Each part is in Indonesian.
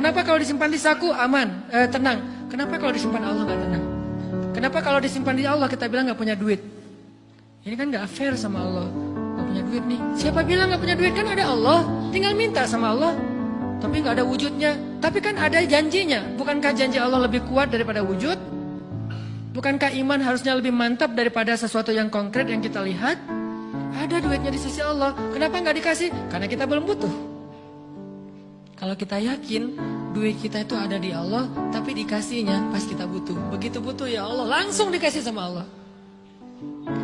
Kenapa kalau disimpan di saku aman, eh, tenang? Kenapa kalau disimpan Allah nggak tenang? Kenapa kalau disimpan di Allah kita bilang nggak punya duit? Ini kan nggak fair sama Allah. Nggak punya duit nih. Siapa bilang nggak punya duit? Kan ada Allah. Tinggal minta sama Allah. Tapi nggak ada wujudnya. Tapi kan ada janjinya. Bukankah janji Allah lebih kuat daripada wujud? Bukankah iman harusnya lebih mantap daripada sesuatu yang konkret yang kita lihat? Ada duitnya di sisi Allah. Kenapa nggak dikasih? Karena kita belum butuh. Kalau kita yakin duit kita itu ada di Allah, tapi dikasihnya pas kita butuh. Begitu butuh ya Allah, langsung dikasih sama Allah.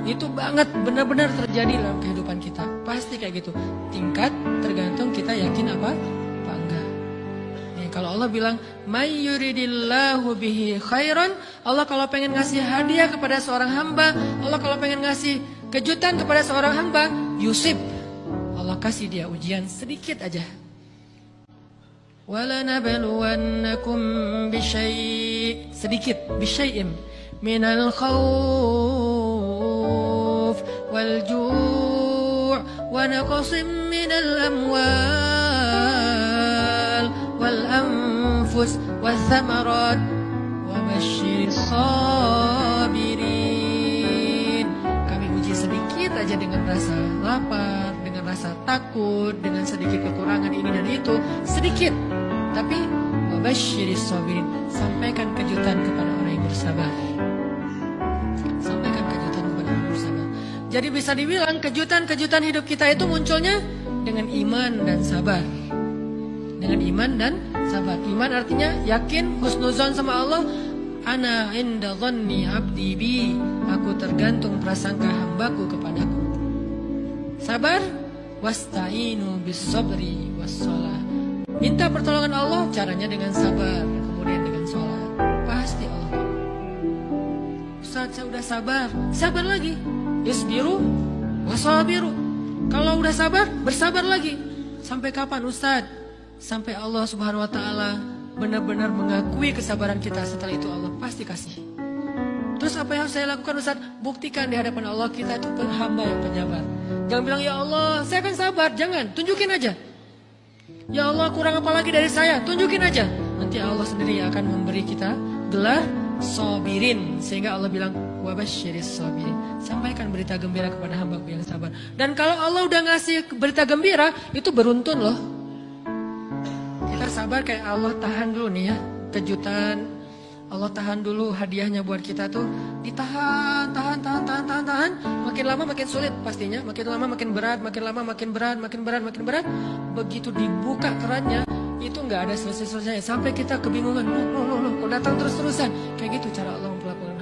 Itu banget benar-benar terjadi dalam kehidupan kita. Pasti kayak gitu. Tingkat tergantung kita yakin apa? Enggak. Nih, kalau Allah bilang, "May yuridillahu bihi khairan", Allah kalau pengen ngasih hadiah kepada seorang hamba, Allah kalau pengen ngasih kejutan kepada seorang hamba, Yusuf. Allah kasih dia ujian sedikit aja. ولنبلونكم بشيء sedikit بشيء من الخوف والجوع ونقص من الأموال والأنفس والثمرات. وبشر الصابرين. Dengan rasa lapar dengan rasa takut dengan sedikit kekurangan ini dan itu sedikit tapi wabashiris sabirin sampaikan kejutan kepada orang yang bersabar. Sampaikan kejutan kepada orang yang bersabar. Jadi bisa dibilang kejutan-kejutan hidup kita itu munculnya dengan iman dan sabar. Dengan iman dan sabar. Iman artinya yakin husnuzon sama Allah. Ana inda dhanni abdi bi. Aku tergantung prasangka hambaku kepadaku. Sabar. Wasta'inu bis sabri was Minta pertolongan Allah caranya dengan sabar, kemudian dengan sholat. Pasti Allah. Ustaz saya udah sabar, sabar lagi. Isbiru wasabiru. Kalau udah sabar, bersabar lagi. Sampai kapan Ustaz? Sampai Allah subhanahu wa ta'ala benar-benar mengakui kesabaran kita setelah itu Allah pasti kasih. Terus apa yang harus saya lakukan Ustaz? Buktikan di hadapan Allah kita itu hamba yang penyabar. Jangan bilang ya Allah saya akan sabar, jangan. Tunjukin aja. Ya Allah kurang apa lagi dari saya Tunjukin aja Nanti Allah sendiri akan memberi kita gelar sobirin Sehingga Allah bilang Wabashiris sobirin Sampaikan berita gembira kepada hambaku yang sabar Dan kalau Allah udah ngasih berita gembira Itu beruntun loh Kita sabar kayak Allah tahan dulu nih ya Kejutan Allah tahan dulu hadiahnya buat kita tuh ditahan, tahan, tahan, tahan, tahan, tahan. Makin lama makin sulit pastinya, makin lama makin berat, makin lama makin berat, makin berat, makin berat. Begitu dibuka kerannya, itu nggak ada selesai-selesainya sampai kita kebingungan. Loh, loh, loh, loh, kok datang terus-terusan? Kayak gitu cara Allah memperlakukan